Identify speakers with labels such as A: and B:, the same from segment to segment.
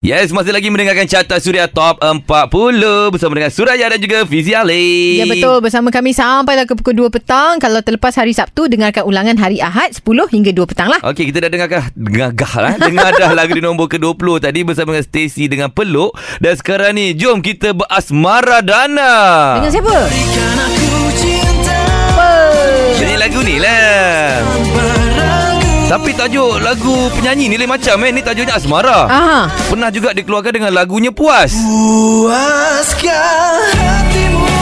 A: Yes, masih lagi mendengarkan Carta Suria Top 40 bersama dengan Suraya dan juga Fizi Ali.
B: Ya betul bersama kami sampailah ke pukul 2 petang. Kalau terlepas hari Sabtu dengarkan ulangan hari Ahad 10 hingga 2 petang lah.
A: Okey, kita dah dengarkah dengagah lah. Dengar dah lagu di nombor ke-20 tadi bersama dengan Stacy dengan Peluk. Dan sekarang ni, jom kita berasmara dana.
B: Dengan siapa?
A: Jadi lagu ni lah. Tapi tajuk lagu penyanyi ni lain macam eh. Ni tajuknya Asmara.
B: Aha.
A: Pernah juga dikeluarkan dengan lagunya Puas.
C: Puaskah hatimu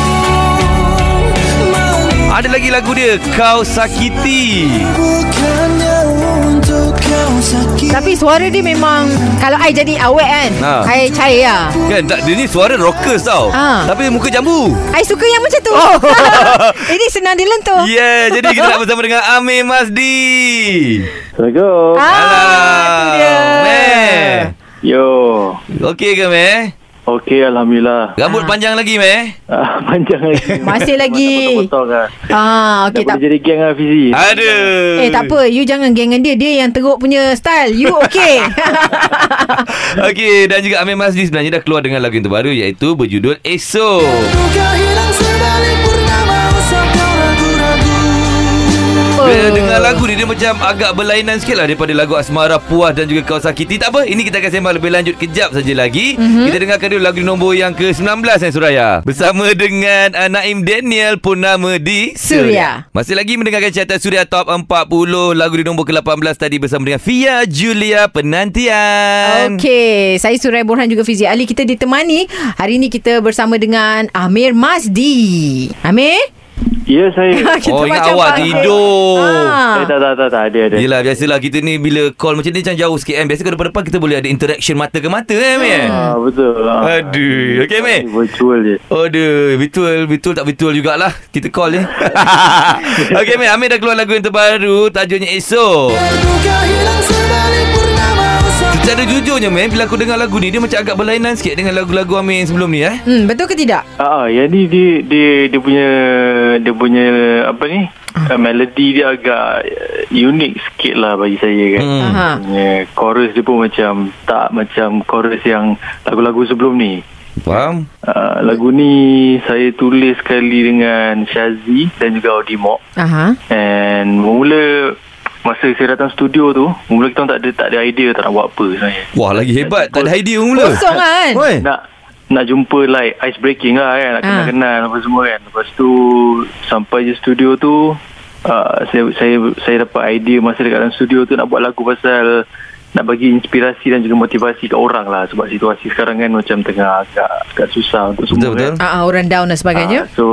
A: Ada lagi lagu dia, Kau Sakiti.
C: Bukannya
B: Tapi suara dia memang kalau I jadi awet kan.
A: Ha.
B: I cair lah.
A: Kan, tak, dia ni suara rockers tau.
B: Ah.
A: Tapi muka jambu.
B: I suka yang macam tu.
A: Oh.
B: Ini senang dilentuh.
A: Yeah, jadi kita nak bersama dengan Amir Masdi.
D: Assalamualaikum.
B: Ah, itu dia.
A: Meh.
D: Yo.
A: Okey ke, Meh?
D: Okey, Alhamdulillah.
A: Rambut
B: Ah.
A: panjang lagi, Meh?
D: Ah, panjang lagi.
B: Masih lagi.
D: Potong-potong kan.
B: Ah, okey tak.
D: boleh jadi geng lah Fizi.
A: Aduh.
B: Eh tak apa You jangan geng dengan dia Dia yang teruk punya style You okay
A: Okey, dan juga Amir Masdi sebenarnya dah keluar dengan lagu yang terbaru iaitu berjudul Esok.
C: Duka hilang sebalik purnama
A: lagu ni Dia macam agak berlainan sikit lah Daripada lagu Asmara Puas dan juga Kau Sakiti Tak apa Ini kita akan sembang lebih lanjut Kejap saja lagi mm-hmm. Kita dengarkan dulu lagu nombor yang ke-19 eh Suraya Bersama dengan uh, Naim Daniel Purnama di
B: Suria.
A: Masih lagi mendengarkan carta Suria Top 40 Lagu di nombor ke-18 tadi Bersama dengan Fia Julia Penantian
B: Okey, saya Surai Borhan juga Fizi Ali. Kita ditemani hari ini kita bersama dengan Amir Masdi. Amir?
D: Ya, saya.
B: kita
A: Oh, ingat
B: macam
A: awak
B: panggil.
A: tidur.
B: Ah.
D: Eh, tak, tak, tak, tak. Ada, ada.
A: Yelah biasalah kita ni Bila call macam ni Macam jauh sikit kan Biasa kalau depan-depan Kita boleh ada interaction mata ke mata eh Amir
D: Ah, betul. Ah.
A: Aduh Okay Amir
D: Virtual je.
A: Aduh, betul, betul tak betul jugalah. Kita call ni. okay, Amir. Amir dah keluar lagu yang terbaru. Tajuknya Esok.
C: Duka hilang Usap
A: Secara jujurnya, Amir, bila aku dengar lagu ni, dia macam agak berlainan sikit dengan lagu-lagu Amir yang sebelum ni, eh.
B: Hmm, betul ke tidak?
D: Ah, ah, yang ni dia, dia, dia punya, dia punya, apa ni? Uh, melody dia agak uh, unik sikit lah bagi saya kan.
A: Hmm.
B: Aha.
D: Punya chorus dia pun macam tak macam chorus yang lagu-lagu sebelum ni.
A: Faham?
D: Uh, lagu ni saya tulis sekali dengan Syazi dan juga Audimok.
B: Aha.
D: And mula masa saya datang studio tu, mula kita tak ada tak ada idea tak nak buat apa sebenarnya.
A: Wah, lagi hebat. Tak ada idea mula.
B: Kosong kan?
A: Oi.
D: Nak nak jumpa like ice breaking lah kan, nak
B: Ah.
D: kenal-kenal apa semua kan. Lepas tu sampai je studio tu uh, saya saya saya dapat idea masa dekat dalam studio tu nak buat lagu pasal nak bagi inspirasi dan juga motivasi kat orang lah sebab situasi sekarang kan macam tengah agak agak susah untuk semua
A: Betul, betul.
D: kan.
B: Ah, orang down dan sebagainya.
D: Ah, so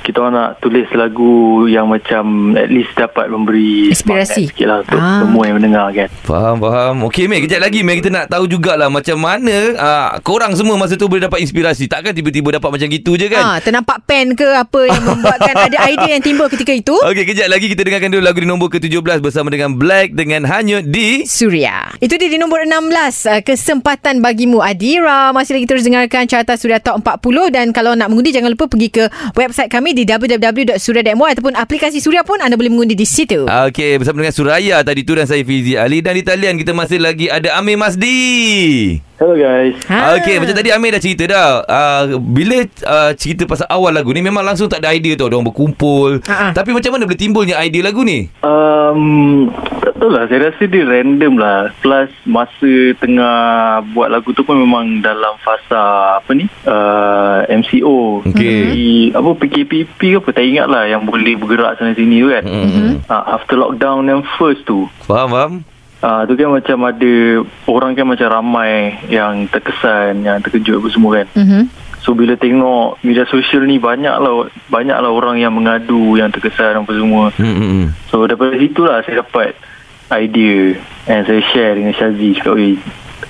D: kita orang nak tulis lagu yang macam at least dapat memberi
B: Inspirasi.
D: sikit lah untuk
B: Ah.
D: semua yang mendengar kan.
A: Faham, faham. Okey, Meh. Kejap lagi, Meh. Kita nak tahu jugalah macam mana uh, korang semua masa tu boleh dapat inspirasi. Takkan tiba-tiba dapat macam gitu je kan?
B: Ah, ternampak pen ke apa yang membuatkan ada idea yang timbul ketika itu?
A: Okey, kejap lagi kita dengarkan dulu lagu di nombor ke-17 bersama dengan Black dengan Hanyut di...
B: Suria. Itu dia di nombor 16. Uh, kesempatan bagimu Adira. Masih lagi terus dengarkan carta Suria Top 40 dan kalau nak mengundi jangan lupa pergi ke website kami di www.suria.my ataupun aplikasi Suria pun anda boleh mengundi di situ.
A: Okey, bersama dengan Suraya tadi tu dan saya Fizi Ali dan di talian kita masih lagi ada Amir Masdi.
D: Hello guys.
B: Ha.
A: Okey, macam tadi Amir dah cerita dah. Uh, bila uh, cerita pasal awal lagu ni memang langsung tak ada idea tu orang berkumpul.
B: Ha-ha.
A: Tapi macam mana boleh timbulnya idea lagu ni?
D: Um, tak tahu lah, saya rasa dia random lah. Plus masa tengah buat lagu tu pun memang dalam fasa apa ni? Uh, MCO.
A: Okey.
D: Jadi, apa PKPP ke apa tak ingat lah yang boleh bergerak sana sini tu kan.
A: Mm-hmm.
D: Uh, after lockdown yang first tu.
A: Faham, faham?
D: Ah tu kan macam ada orang kan macam ramai yang terkesan, yang terkejut apa semua kan.
B: Mhm.
D: So bila tengok media sosial ni banyak lah banyak lah orang yang mengadu yang terkesan apa semua.
A: Hmm.
D: So daripada situ lah saya dapat idea and saya share dengan Syazi cakap weh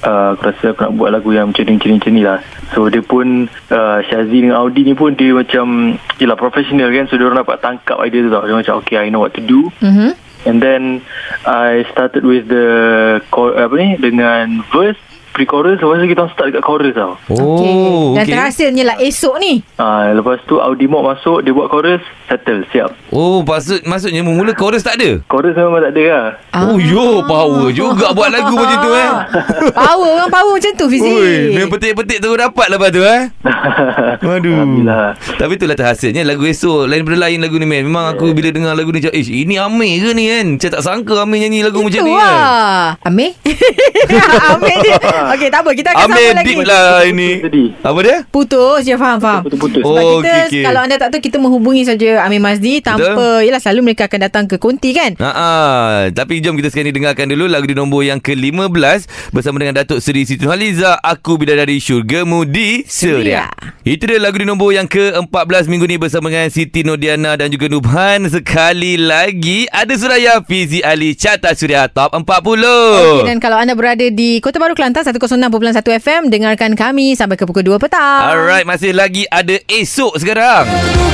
D: uh, aku rasa aku nak buat lagu yang macam ni macam ni macam ni lah. So dia pun uh, Syazi dengan Audi ni pun dia macam Yelah professional kan So dia orang dapat tangkap idea tu tau Dia macam okay I know what to do
B: Mhm.
D: And then I started with the apa ni dengan verse pre-chorus Lepas tu kita orang start dekat chorus tau
A: Oh,
B: Dan
A: okey.
B: terhasilnya lah esok ni.
D: Ah, Lepas tu Audi Mob masuk Dia buat chorus Settle Siap
A: Oh, maksud, maksudnya mula chorus tak ada?
D: Chorus memang tak ada lah
A: Oh, yo, power juga buat lagu macam tu eh.
B: Power orang power macam tu Fizi.
A: Ui, main petik-petik terus dapat lepas tu eh. Aduh.
D: Alhamdulillah
A: Tapi itulah terhasilnya lagu esok Lain daripada lain lagu ni man Memang aku bila dengar lagu ni Macam eh ini Amir ke ni kan Macam tak sangka Amir nyanyi lagu macam ni kan
B: lah. Amir? Amir dia. Okey, tak apa. Kita akan
A: Amir
B: sambung lagi.
A: deep lah ini
D: Tadi
A: Apa dia?
B: Putus. Ya, faham, faham.
D: Putus-putus
A: Oh,
B: kita,
A: okey, okey.
B: kalau anda tak tahu, kita menghubungi saja Amir Mazdi tanpa, yelah selalu mereka akan datang ke konti kan?
A: Ha Tapi jom kita sekarang ni dengarkan dulu Lagu di nombor yang ke-15 Bersama dengan Datuk Seri Siti Nurhaliza Aku Bidadari Syurgamu di Suria Itu dia lagu di nombor yang ke-14 minggu ni Bersama dengan Siti Nodiana dan juga Nubhan Sekali lagi Ada Suraya Fizi Ali Carta Suria Top 40
B: Okey, dan kalau anda berada di Kota Baru Kelantan 106.1 FM, dengarkan kami sampai ke pukul 2 petang.
A: Alright, masih lagi ada esok sekarang.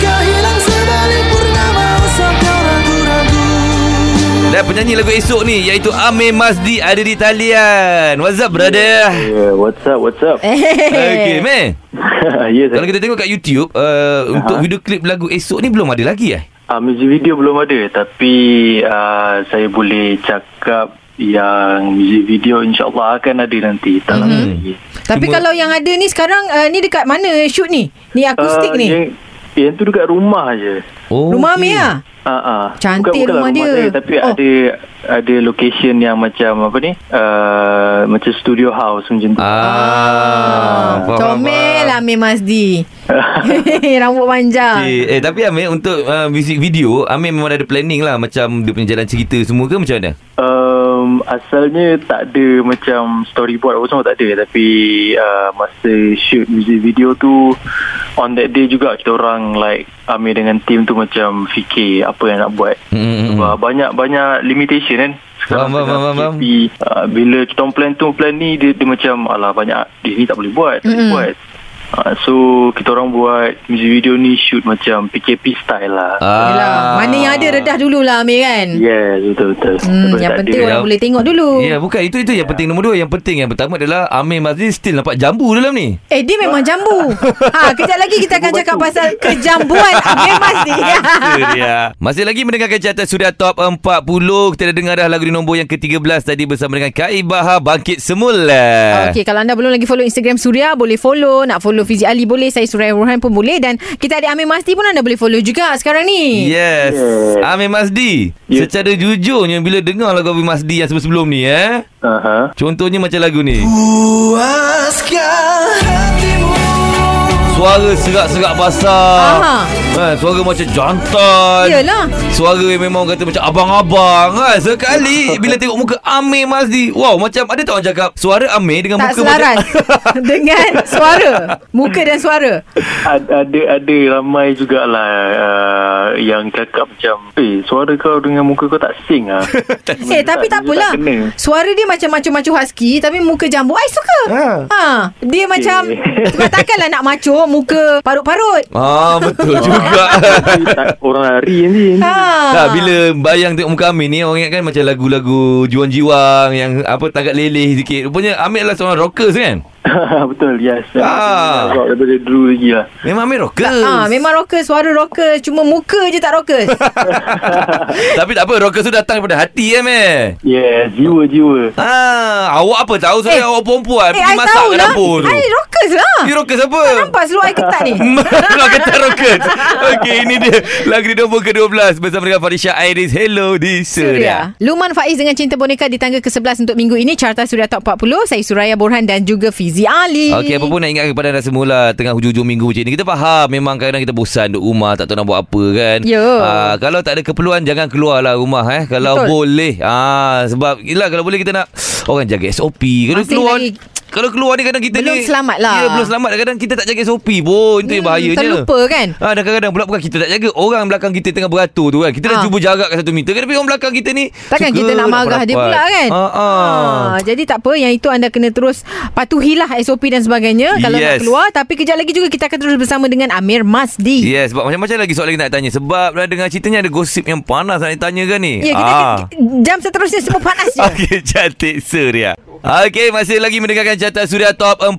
C: Hilang sebalik purnama
A: Dan penyanyi lagu esok ni iaitu Amir Masdi ada di talian. What's up, brother?
D: Yeah, what's up, what's up?
A: Okay, man.
D: yes,
A: Kalau kita tengok kat YouTube, uh, untuk video klip lagu esok ni belum ada lagi eh?
D: Uh, music video belum ada Tapi uh, saya boleh cakap yang music video insyaAllah akan ada nanti Tak lama
A: Mhm.
D: lagi
B: Tapi
A: Cuma-
B: kalau yang ada ni sekarang, uh, ni dekat mana shoot ni? Ni akustik
D: Ah,
B: ni?
D: Yang, yang tu dekat rumah je
A: Oh,
B: Rumah. Amir lah?
D: Ah, ah.
B: Cantik
D: Bukan- bukanlah
B: rumah dia.
D: saya, Tapi
B: Oh.
D: ada ada location yang macam apa ni uh, Macam studio house macam tu
A: Ah, faham,
B: Comel. Amir Mazdi. Rambut panjang.
A: Okay. Eh tapi Amir untuk uh, music video Amir memang ada planning lah Macam dia punya jalan cerita semua ke macam mana?
D: Um, asalnya tak ada macam storyboard apa semua tak ada. Tapi uh, masa shoot music video tu on that day juga kita orang like Amir dengan team tu macam fikir apa yang nak buat.
A: Hmm,
D: sebab banyak banyak limitation kan.
A: Faham, faham,
D: tengah
A: faham, faham.
D: PKP, uh, bila kita plan tu plan ni dia, dia macam alah banyak dia ni tak boleh buat tak boleh
B: Mm-mm.
D: buat uh, so kita orang buat music video ni shoot macam PKP style lah
A: Ah.
B: Mana yang ada redah dululah Amir kan?
D: yes betul-betul
B: Hmm,
D: Daripada
B: yang penting
D: ada.
B: orang boleh tengok dulu.
A: Ya bukan itu itu yang penting nombor dua Yang penting yang pertama adalah Amir Mazdi still nampak jambu dalam ni
B: Eh, dia memang jambu. ha, kejap lagi kita akan cakap pasal kejambuan Amir
A: dia. Masih lagi mendengarkan carta Suria Top 40 Kita dah dengar dah lagu di nombor yang ke-13 Tadi bersama dengan Kak Ibaha Bangkit Semula
B: Okey, kalau anda belum lagi follow Instagram Suria, boleh follow. Nak follow Fizi Ali boleh. Saya Suraya Rohan pun boleh. Dan kita ada Amir Mazdi pun anda boleh follow juga sekarang ni.
A: Yes
D: Yes.
A: Amir Mazdi
D: Yes.
A: Secara jujurnya Bila dengar lagu Amir Mazdi Yang sebelum-sebelum ni eh
D: Aha.
A: Contohnya macam lagu ni
C: Puaskan
A: Suara serak-serak basah ha, Suara macam jantan
B: Yelah.
A: Suara yang memang kata macam abang-abang kan. Sekali bila tengok muka Amir Mazdi. Wow macam ada tak orang cakap suara Amir dengan
B: Tak
A: muka
B: selaras
A: macam
B: dengan suara. Muka dan suara.
D: ada ada ada ramai jugalah uh, yang cakap macam eh suara kau dengan muka kau tak sing ah.
B: Eh tapi tak apalah.
D: kena.
B: Suara dia macam macu-macu husky tapi muka jambu. I suka.
A: Ha.
B: Ha, dia macam sebab takkanlah nak macu muka parut-parut.
A: Ah betul juga.
D: tak, orang lari nanti.
B: Ha.
A: Tak, bila bayang tengok muka Amir ni Orang ingat kan macam lagu-lagu Juang-jiwang Yang apa tagak leleh sikit Rupanya Amir adalah seorang rockers kan
D: Betul yes.
A: Ah.
D: Rock daripada dulu lagi lah.
A: Memang Amir rockers
B: Ah, memang rockers, suara rockers, cuma muka je tak rockers.
A: Tapi tak apa Rockers tu datang daripada hati kan Amir
D: Yes, jiwa-jiwa.
A: Ah, awak apa tahu
B: Eh,
A: saya awak perempuan
B: eh,
A: pergi
B: I
A: masak
B: tahu
A: kat
B: lah.
A: dapur tu.
B: I rockers lah.
A: You rockers apa?
B: Nampak seluar I ketat ni.
A: Nak kata rockers Okey ini dia Lagu di nombor ke-12 Bersama dengan Farisha Iris Hello di Suria
B: Suria. Luman Faiz dengan Cinta Boneka di tangga ke-11 untuk minggu ini. Carta Suria Top 40. Saya Suraya Borhan dan juga Fizi Ali.
A: Okey apa pun nak ingat kepada anda semula Tengah hujung-hujung minggu macam ni Kita faham Memang kadang-kadang kita bosan duduk rumah Tak tahu nak buat apa kan
B: Ya.
A: Ah, Kalau tak ada keperluan Jangan keluarlah rumah eh Kalau
B: Betul.
A: boleh ah, Sebab Yelah kalau boleh kita nak Orang jaga SOP Kalau
B: Masih
A: keluar
B: lagi-
A: Kalau keluar ni kadang kita
B: Belum
A: ni
B: selamat lah.
A: Ya belum selamat Kadang kita tak jaga SOP pun Itu yang
B: Hmm,
A: bahayanya
B: terlupa kan?
A: Ah, dan kadang-kadang pula bukan kita tak jaga Orang belakang kita tengah beratur tu kan Kita dah
B: Ah.
A: cuba jarakkan satu meter kan Tapi orang belakang kita ni
B: Takkan
A: suka
B: kita nak marah dia pula kan
A: ah, ah.
B: Ah, Jadi tak apa Yang itu anda kena terus Patuhilah SOP dan sebagainya Kalau nak
A: Yes.
B: keluar Tapi kejap lagi juga Kita akan terus bersama dengan Amir Masdi
A: Ya, sebab macam-macam lagi soalan kita nak tanya. Sebab dah dengar ceritanya ada gosip yang panas nak ditanyakan ni.
B: Ya kita, kita Jam seterusnya semua panas je
A: Okey, cantik Surya. Okey, masih lagi mendengarkan Carta Suria Top 40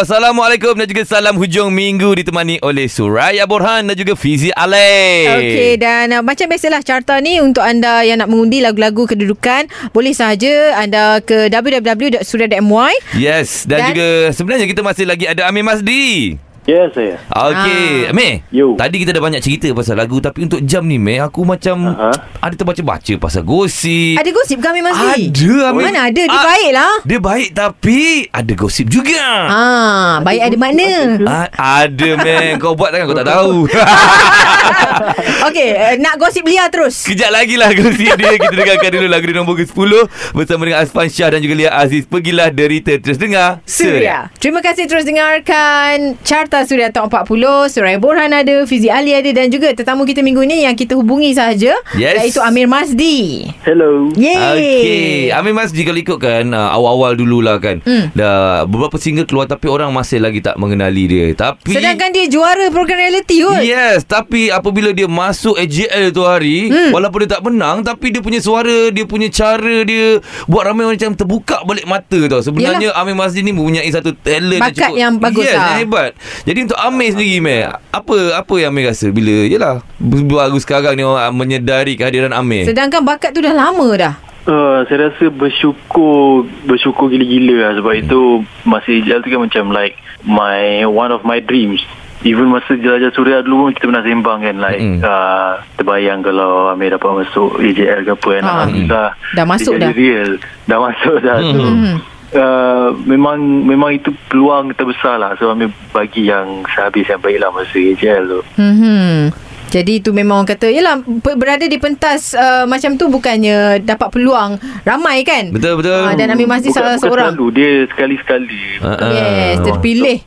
A: Assalamualaikum dan juga salam hujung minggu Ditemani oleh Suraya Borhan dan juga Fizi Alay
B: Okey dan uh, macam biasalah carta ni untuk anda yang nak mengundi lagu-lagu kedudukan boleh sahaja anda ke www.suria.my
A: Yes dan,
B: Dan-
A: juga sebenarnya kita masih lagi ada Amir Masdi
D: Ya saya
A: Okey,
B: Ah.
A: Meh.
D: Yo.
A: Tadi kita dah banyak cerita pasal lagu tapi untuk jam ni Meh aku macam
D: Aha.
A: ada terbaca-baca pasal gosip.
B: Ada gosip ke Amir Masdi?
A: Ada Amir.
B: Mana ada? Dia
A: Ah,
B: baik lah.
A: Dia baik tapi ada gosip juga.
B: Ah, baik ada makna.
A: Ah, ada meh Kau buat takkan kau tak tahu
B: Okey, uh, nak gosip liar terus.
A: Kejap lagi lah gosip dia Kita dengarkan dulu lagu di nombor ke-10 Bersama dengan Asfan Shah dan juga Lia Aziz Pergilah derita Terus dengar
B: Suria. Terima kasih terus dengarkan Carta Suria Top 40. Surai Borhan ada, Fizi Ali ada dan juga tetamu kita minggu ni yang kita hubungi sahaja
A: Yes.
B: iaitu Amir Masdi.
D: Hello
B: Yeay.
A: Okey Amir Mas jika ikutkan uh, Awal-awal dululah kan
B: Hmm.
A: Dah beberapa single keluar Tapi orang masih lagi tak mengenali dia Tapi
B: Sedangkan dia juara program reality kot.
A: Yes Tapi apabila dia masuk AJL tu hari hmm. Walaupun dia tak menang Tapi dia punya suara Dia punya cara dia Buat ramai orang macam terbuka balik mata tau Sebenarnya Amir Masdi ni mempunyai satu talent
B: Bakat yang bagus
A: yes,
B: lah.
A: yang hebat Jadi untuk Amir sendiri Meh Apa apa yang Amir rasa Bila Yelah Baru sekarang ni orang menyedari kehadiran Amir
B: Sedangkan bakat tu dah lama dah.
D: Uh, saya rasa bersyukur bersyukur gila-gila lah sebab hmm. itu masa Ijal tu kan macam like my one of my dreams even masa jelajah suria dulu pun kita pernah sembang kan like
A: Mm-mm.
D: uh, terbayang kalau Amir dapat masuk AJL ke apa kan
B: Ah.
D: Alhamdulillah
B: Dah masuk dah.
D: real dah masuk dah so
B: Hmm.
D: Uh, memang memang itu peluang terbesar lah. So Amir bagi yang sehabis yang baik lah masa AJL tu.
B: Hmm. Jadi itu memang orang kata Yelah Berada di pentas uh, Macam tu bukannya Dapat peluang Ramai kan?
A: Betul betul.
B: Ah, Dan Amir
D: bukan,
B: salah
D: bukan
B: seorang.
D: selalu. Dia sekali-sekali.
A: Ah, ah.
B: Yes Terpilih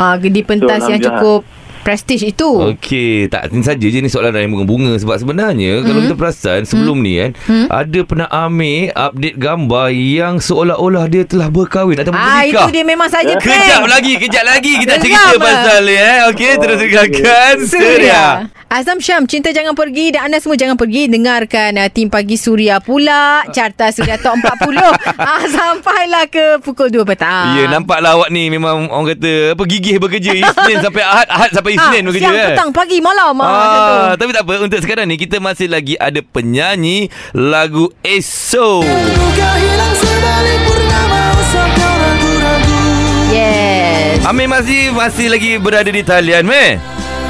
B: uh, Di pentas
D: So,
B: yang cukup Prestige itu
A: Okey, tak ini saja je ni soalan yang bunga-bunga sebab sebenarnya mm. kalau kita perasan sebelum mm. ni kan mm. ada pernah Amir update gambar yang seolah-olah dia telah berkahwin atau
B: Ah
A: bernikah.
B: itu dia memang saja trend
A: Kejap lagi, kejap lagi kita cerita
B: lah.
A: pasal ni eh. Okey, terus dengarkan Suria.
B: Azam Syam Cinta jangan pergi Dan anda semua jangan pergi Dengarkan uh, Tim Pagi Suria pula Carta Suria Top 40 ah, Sampailah ke Pukul 2 petang
A: Ya, nampaklah awak ni memang orang kata apa gigih bekerja Isnin sampai Ahad, Ahad sampai Isnin bekerja
B: Ah, Siang
A: kan.
B: petang Pagi malam ah, macam tu.
A: Ah, tapi tak apa untuk sekarang ni kita masih lagi ada penyanyi lagu Eso.
B: Yes
A: Amir masih masih lagi berada di talian meh.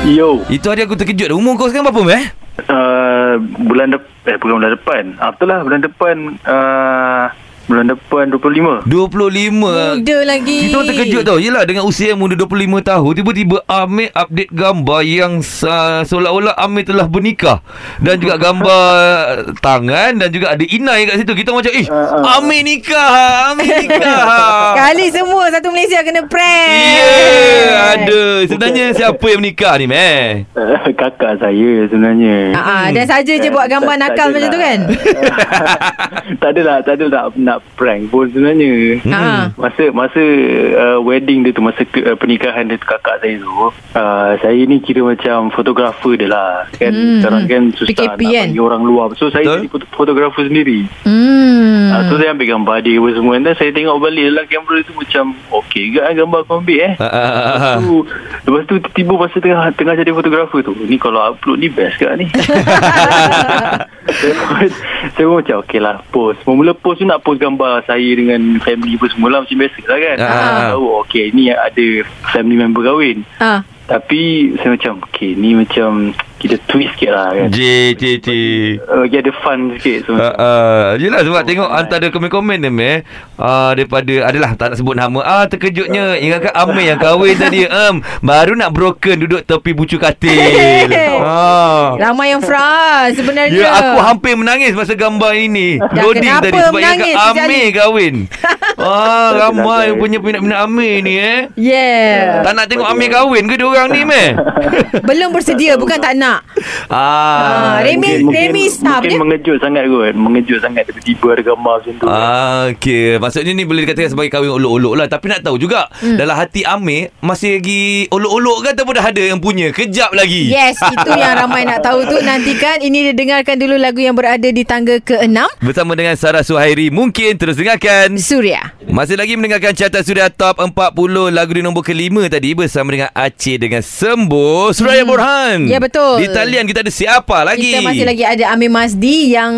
D: yo
A: Itu hari aku terkejut. Umur kau sekarang berapa meh?
D: Uh, bulan depan eh bukan bulan depan. Ah betul lah bulan depan uh, bulan depan 25.
A: 25
B: Muda lagi.
A: Kita terkejut tau. Yelah dengan usia yang muda 25 tahun Tiba-tiba Amir update gambar Yang uh, seolah-olah Amir telah bernikah. Dan juga gambar Tangan Dan juga ada inai kat situ. Kita macam Eh
D: Ah, ah.
A: Amir nikah Amir nikah.
B: Kali semua Satu Malaysia kena prank
A: Ya yeah, Ada. Sebenarnya siapa yang menikah ni meh?
D: Kakak saya sebenarnya.
B: Ah, ah, Dan saja je buat gambar
D: Tak- tak
B: nakal macam tu
D: adalah.
B: kan?
D: Tak adalah, tak ada nak nak prank pun sebenarnya.
B: Ah.
D: Masa masa uh, wedding dia tu masa ke, uh, pernikahan dia tu kakak saya tu uh, saya ni kira macam fotografer dia lah kan
B: Hmm,
D: sekarang
B: hmm.
D: kan susah
B: PKP
D: nak
B: kan?
D: bagi orang luar so saya
A: Betul.
D: jadi foto- fotografer sendiri
B: Hmm
D: Ah, so saya ambil gambar dia apa semua. Dan saya tengok balik dalam kamera tu macam Okey ke kan gambar aku ambil eh?
A: Ah, ah, ah,
D: Lepas
A: ah.
D: tu Lepas tu tiba masa tengah Tengah jadi fotografer tu Ni kalau upload ni best ke ni? Saya, pun, saya pun macam Okey lah post. Mula post tu nak post gambar Saya dengan family apa semua lah Macam biasa lah kan.
A: Ah, ah, ah.
D: Tahu okey ni ada Family member kahwin.
B: Ah.
D: Tapi saya macam Okey ni macam Kita twist sikit lah kan?
A: J, J, J.
D: uh, Bagi ada fun sikit so,
A: Uh, uh, yelah sebab tengok antara komen-komen dia meh. Uh, daripada adalah tak nak sebut nama. Ah terkejutnya. Ingatkan Amir yang kahwin tadi? Um, baru nak broken duduk tepi bucu katil. Ah.
B: Ramai yang frust sebenarnya.
A: Ya aku hampir menangis masa gambar ini. Loading
B: kenapa
A: tadi sebab ingatkan Amir
B: ni?
A: kahwin. Ah ramai punya peminat-peminat Amir ni eh.
B: Yeah.
A: Tak nak tengok Amir kahwin ke diorang ni meh?
B: Belum bersedia Bukan tak nak nak.
A: Ah,
B: Remy- Remy staff
D: mungkin
B: dia?
D: mengejut sangat kot Mengejut sangat Tiba-tiba ada gambar macam tu
A: Ah, okey. Maksudnya ni boleh dikatakan sebagai kahwin olok-olok lah. Tapi nak tahu juga, hmm. dalam hati Amir, masih lagi olok-olok ke ataupun dah ada yang punya? Kejap lagi.
B: Yes, itu yang ramai nak tahu tu. Nantikan ini dia dengarkan dulu lagu yang berada di tangga ke-6.
A: Bersama dengan Sarah Suhairi. Mungkin terus dengarkan.
B: Suria.
A: Masih lagi mendengarkan carta Suria Top 40 lagu di nombor kelima tadi bersama dengan Aceh dengan Sembo Suraya hmm. Borhan.
B: Ya, betul.
A: Di talian kita ada siapa lagi?
B: Kita masih lagi ada Amir Mazdi yang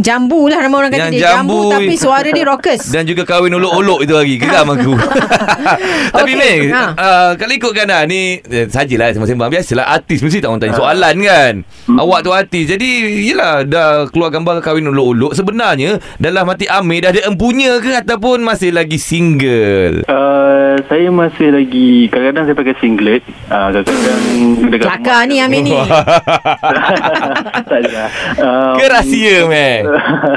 B: jambu lah. Ramai orang kata
A: Yang
B: dia jambu,
A: jambu.
B: tapi suara dia rockers.
A: Dan juga kahwin olok-olok itu lagi. Geram aku. Tapi
B: Okey,
A: Mei
B: ha.
A: uh, Kalau ikutkan lah. Ni eh, Sajalah sembang-sembang. Biasalah artis Mesti tak orang tanya soalan kan. Awak tu artis. Jadi Yelah Dah keluar gambar kahwin olok-olok. Sebenarnya Dalam hati Amir Dah ada empunya ke Ataupun masih lagi single?
D: Uh, saya masih lagi Kadang-kadang saya pakai singlet. Uh, Kadang-kadang dekat
B: Kelakar ni Amir ni.
D: tak ada. Um,
A: Ke rahsia Mei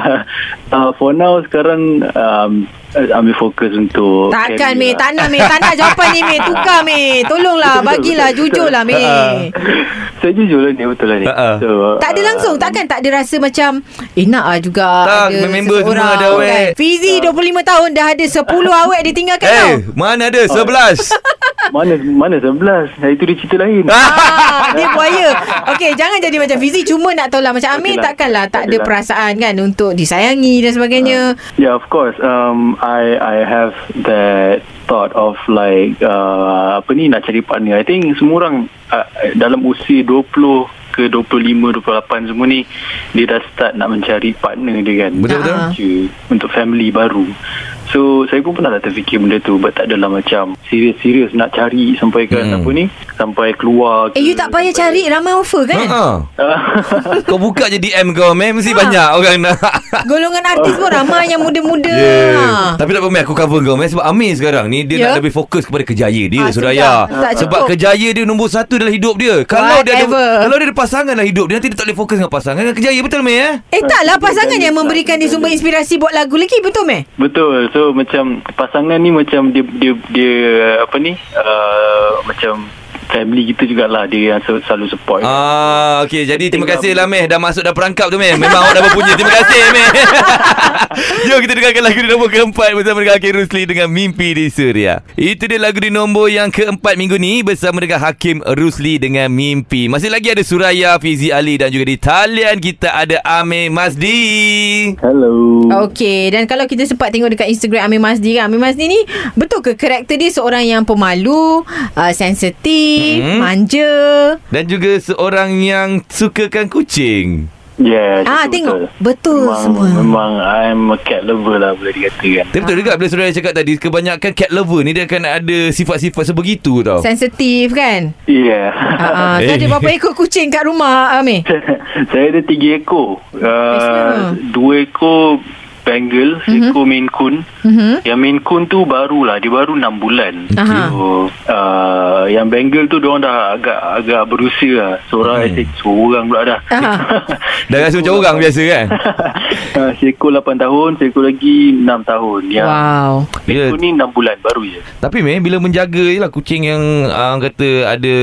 D: uh, For now sekarang um, Ambil fokus untuk
B: Takkan Mei
D: lah.
B: Tak nak Mei Tak nak jawapan ni Mei Tukar Mei Tolonglah
D: Betul,
B: Bagilah
D: betul,
B: jujur
D: betul.
B: lah Mei
D: Saya jujur lah ni Betul lah ni.
A: Ha-ha.
D: so,
B: Tak ada langsung. Takkan tak ada rasa macam Eh nak lah juga
A: Tak,
B: ada
A: member semua ada awet.
B: kan. Fizi 25 tahun Dah ada 10 awet ditinggalkan
A: Eh
B: tau
A: Mana ada? 11
D: Mana mana 11 Itu dia cerita lain
B: Ah, dia buaya. Okey, jangan jadi macam Fizi. Cuma nak tahu lah. Macam Amir
D: Okey lah.
B: takkanlah tak ada
D: Okey lah.
B: perasaan kan untuk disayangi dan sebagainya.
D: Yeah, of course. Um, I I have that thought of like uh, apa ni nak cari partner. I think semua orang uh, dalam usia 20 ke 25, 28 semua ni dia dah start nak mencari partner dia kan.
A: Betul-betul.
B: Ah.
D: Untuk family baru. So saya pun pernah tak terfikir benda tu But tak adalah macam Serius-serius nak cari Sampai kan
A: Hmm.
D: apa ni Sampai keluar
B: Eh, you tak payah cari. Ramai offer kan?
A: Ha.
D: uh,
A: Kau buka je DM kau Mei Mesti
B: Ha.
A: banyak orang nak
B: Golongan artis pun ramai yang muda-muda.
A: Yeah.
B: Ha.
A: Tapi tak apa Mei Aku cover kau Mei Sebab Amir sekarang ni Dia
B: Ya.
A: nak lebih fokus Kepada kejaya dia
B: Ah,
A: Suraya
B: sudah. Tak
A: Sebab
B: cukup.
A: kejaya dia Nombor satu dalam hidup dia Kalau dia ada
B: Whatever.
A: Kalau dia ada pasangan dalam hidup dia Nanti dia tak boleh fokus dengan pasangan Dengan kejaya Betul Mei eh
B: Eh taklah pasangan yang memberikan dia sumber inspirasi buat lagu lagi betul meh?
D: Betul. So macam pasangan ni macam dia dia dia apa ni? Uh, macam family kita jugalah dia yang sel- selalu support.
A: Ah, okey. Jadi terima kasih lah Meh dah masuk dah perangkap tu Meh. Memang awak dah berpunya. Terima kasih Meh. Jom kita dengarkan lagu di nombor keempat bersama dengan Hakim Rusli dengan Mimpi di Suria. Itu dia lagu di nombor yang keempat minggu ni bersama dengan Hakim Rusli dengan Mimpi. Masih lagi ada Suraya, Fizi Ali dan juga di talian kita ada Amir Masdi.
D: Hello.
B: Okey, dan kalau kita sempat tengok dekat Instagram Amir Mazdi kan, Amir Mazdi ni betul ke karakter dia seorang yang pemalu, uh, sensitif,
A: Hmm.
B: manja?
A: Dan juga seorang yang sukakan kucing.
D: Yeah,
B: Ah, tengok.
D: betul.
B: Betul
D: memang,
B: semua.
D: Memang I'm a cat lover lah boleh dikatakan.
A: Tapi betul juga bila Suraya cakap tadi kebanyakan cat lover ni dia akan ada sifat-sifat sebegitu tau.
B: Sensitif kan?
D: Yeah.
B: Uh,
A: Eh.
B: so ada berapa ekor kucing kat rumah Amir?
D: saya ada tiga ekor. Uh, dua ekor Bengal, seekor Maine Coon.
B: Mhm.
D: Yang Maine Coon tu barulah, dia baru 6 bulan.
B: Aha.
D: So, uh, yang Bengal tu diorang dah agak agak berusia lah. Seorang
A: Hmm.
D: hmm. seorang pula dah.
A: Dah rasa macam orang biasa kan?
D: uh, seekor 8 tahun, seekor lagi 6 tahun. Yang
B: Wow.
A: Ya.
D: Seekor ni 6 bulan baru je.
A: Tapi meh bila menjaga je lah kucing yang uh, kata ada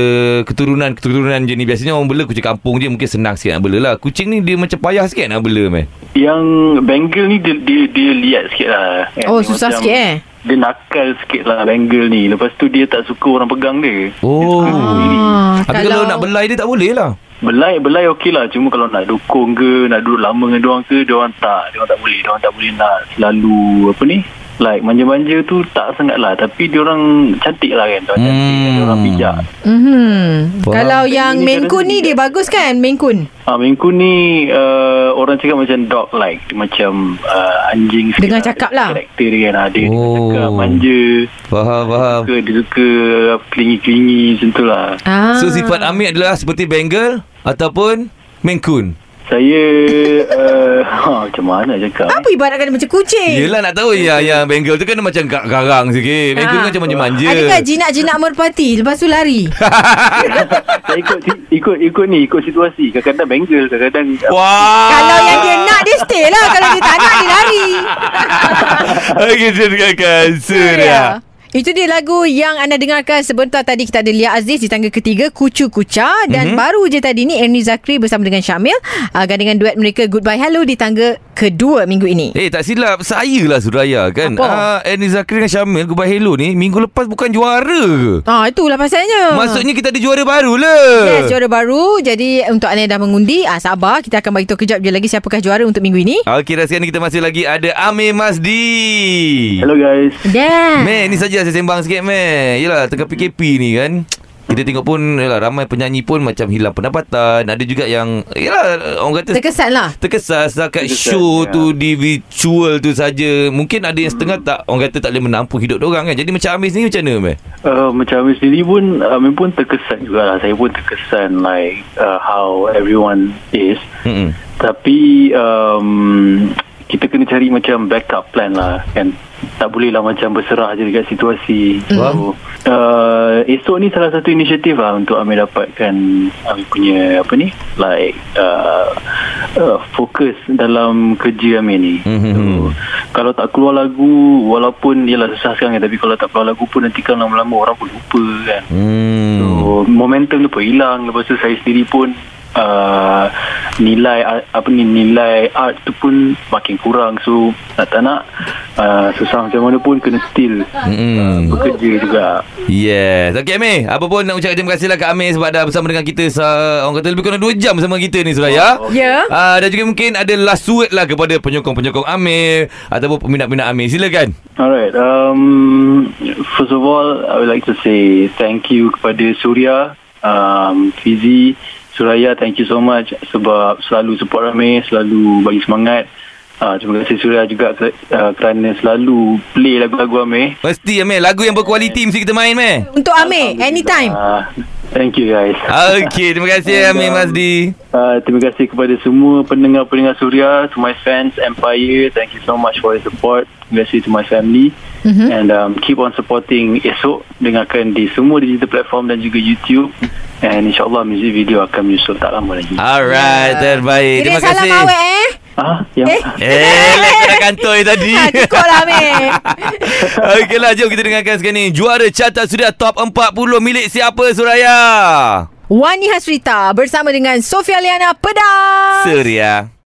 A: keturunan-keturunan je ni biasanya orang bela kucing kampung je mungkin senang sikit nak bela lah. Kucing ni dia macam payah sikit nak bela meh.
D: Yang Bengal ni dia, dia, dia liat sikit lah. Kan?
B: Oh,
D: Dia
B: susah
D: macam-
B: sikit eh?
D: Dia nakal sikit lah Bengal ni. Lepas tu dia tak suka orang pegang dia.
A: Oh.
D: Dia.
B: Ah,
A: Tapi kalau, nak belai dia tak boleh lah.
D: Belai belai okey lah cuma kalau nak dukung ke nak duduk lama dengan diorang ke diorang tak diorang tak boleh diorang tak boleh nak selalu apa ni like manja-manja tu tak sangat lah tapi diorang cantik lah kan diorang cantik
A: Hmm.
D: dan diorang bijak
B: Mhm.
A: Faham.
B: Kalau yang Maine Coon ni dia bagus kan Maine Coon?
D: Ah, Minggu ni uh, orang cakap macam dog like dia macam uh, anjing
B: Dengar
D: lah.
B: cakap
D: Dia
B: lah.
D: karakter dia kan ada
A: Oh.
D: dia cakap manja
A: Faham, faham.
D: suka, dia suka kelingi-kelingi macam tu lah
B: Ah.
A: So sifat Amir adalah seperti Bengal ataupun Maine Coon.
D: Saya uh, ha, macam mana cakap
B: Apa ibaratkan dia macam kucing?
A: Yelah nak tahu yang yang Bengal tu kan macam ga- garang sikit. Coon
B: Ah.
A: kan macam manja-manja.
B: Adakah jinak-jinak merpati Lepas tu lari
D: saya ikut ikut ikut ni ikut situasi kadang-kadang Bengal kadang-kadang
A: Wah.
B: Kalau yang dia nak Dia stay lah Kalau dia tak nak Dia lari
A: Okey, kita dengarkan Surya.
B: Itu dia lagu yang anda dengarkan sebentar tadi. Kita ada Lia Aziz di tangga ketiga Kucu Kuca. Dan mm-hmm. baru je tadi ni Ernie Zakri bersama dengan Syamil. Uh, dengan duet mereka Goodbye Hello di tangga kedua minggu ini.
A: Eh tak silap Saya lah Suraya kan
B: Apa?
A: Ah, Ernie Zakri dengan Syamil Goodbye Hello ni Minggu lepas bukan juara ke
B: Ah itulah pasalnya.
A: Maksudnya kita ada juara baru lah
B: Yes, juara baru. Jadi untuk anda yang dah mengundi, ah, sabar. Kita akan bagi tahu kejap je lagi siapakah juara untuk minggu ini.
A: Okey dah sekarang ni kita masih lagi ada Amir Masdi
D: Hello guys.
B: Dan
A: Meh ni saja saya sembang sikit meh Yelah tengah PKP ni kan kita tengok pun yalah, ramai penyanyi pun macam hilang pendapatan ada juga yang yalah orang kata
B: terkesan lah.
A: terkesan setakat
D: Terkesan,
A: show
D: ya.
A: tu di virtual tu saja mungkin ada yang setengah tak orang kata tak boleh menampung hidup orang kan jadi macam Amis ni macam mana
D: Uh, macam Amir sendiri pun Amir pun terkesan jugalah Saya pun terkesan like uh, How everyone is
A: Mm-mm.
D: Tapi um, Kita kena cari macam backup plan lah kan? Tak boleh lah macam berserah je dekat situasi. So, uh, esok ni salah satu inisiatif lah untuk Amir dapatkan Amir punya apa ni? Like uh, uh, fokus dalam kerja Amir ni.
A: Mhm.
D: so, kalau tak keluar lagu walaupun ialah susah sekarang tapi kalau tak keluar lagu pun nanti kan lama-lama orang pun lupa kan?
A: Hmm.
D: So momentum tu pun hilang Lepas tu saya sendiri pun uh, Nilai art- apa ni Nilai art tu pun Makin kurang So nak tak nak uh, Susah macam mana pun Kena still
A: Mm-mm.
D: Bekerja juga
A: Yes Okay Amir Apa pun nak ucapkan terima kasih lah Kak Amir Sebab dah bersama dengan kita sa, Orang kata lebih kurang 2 jam bersama kita ni Suraya
D: Oh,
B: Ya.
A: Ah, dan juga mungkin ada last word lah kepada penyokong-penyokong Amir ataupun peminat-peminat Amir. Silakan.
D: Alright um, First of all I would like to say Thank you kepada Surya um, Fizi Suraya thank you so much Sebab selalu support Amir Selalu bagi semangat uh, Terima kasih Surya juga uh, Kerana selalu Play lagu-lagu Amir
A: Mesti Amir lagu yang berkualiti mesti kita main Amir.
B: Untuk Amir, anytime.
D: Uh, thank you guys.
A: Okey, terima kasih Amir Mazdi.
D: Uh, terima kasih kepada semua pendengar-pendengar Suria, to my fans, Empire. Thank you so much for your support. Terima kasih to my family. Mm-hmm. And um, keep on supporting Esok. Dengarkan di semua digital platform dan juga YouTube. And insyaAllah music video akan menyusul tak lama lagi.
A: Alright, terbaik.
B: Kirim
A: Terima
B: salam
A: kasih.
B: awet eh.
D: Ah, yang
B: Eh.
A: Eh, dah kantoi tadi.
B: Ha, cukup lah Amir.
A: Okeylah, jom kita dengarkan sekarang ni. Juara carta sudah top 40 milik siapa Suraya?
B: Wani Hasrita bersama dengan Sofia Liana Pedang.
A: Surya.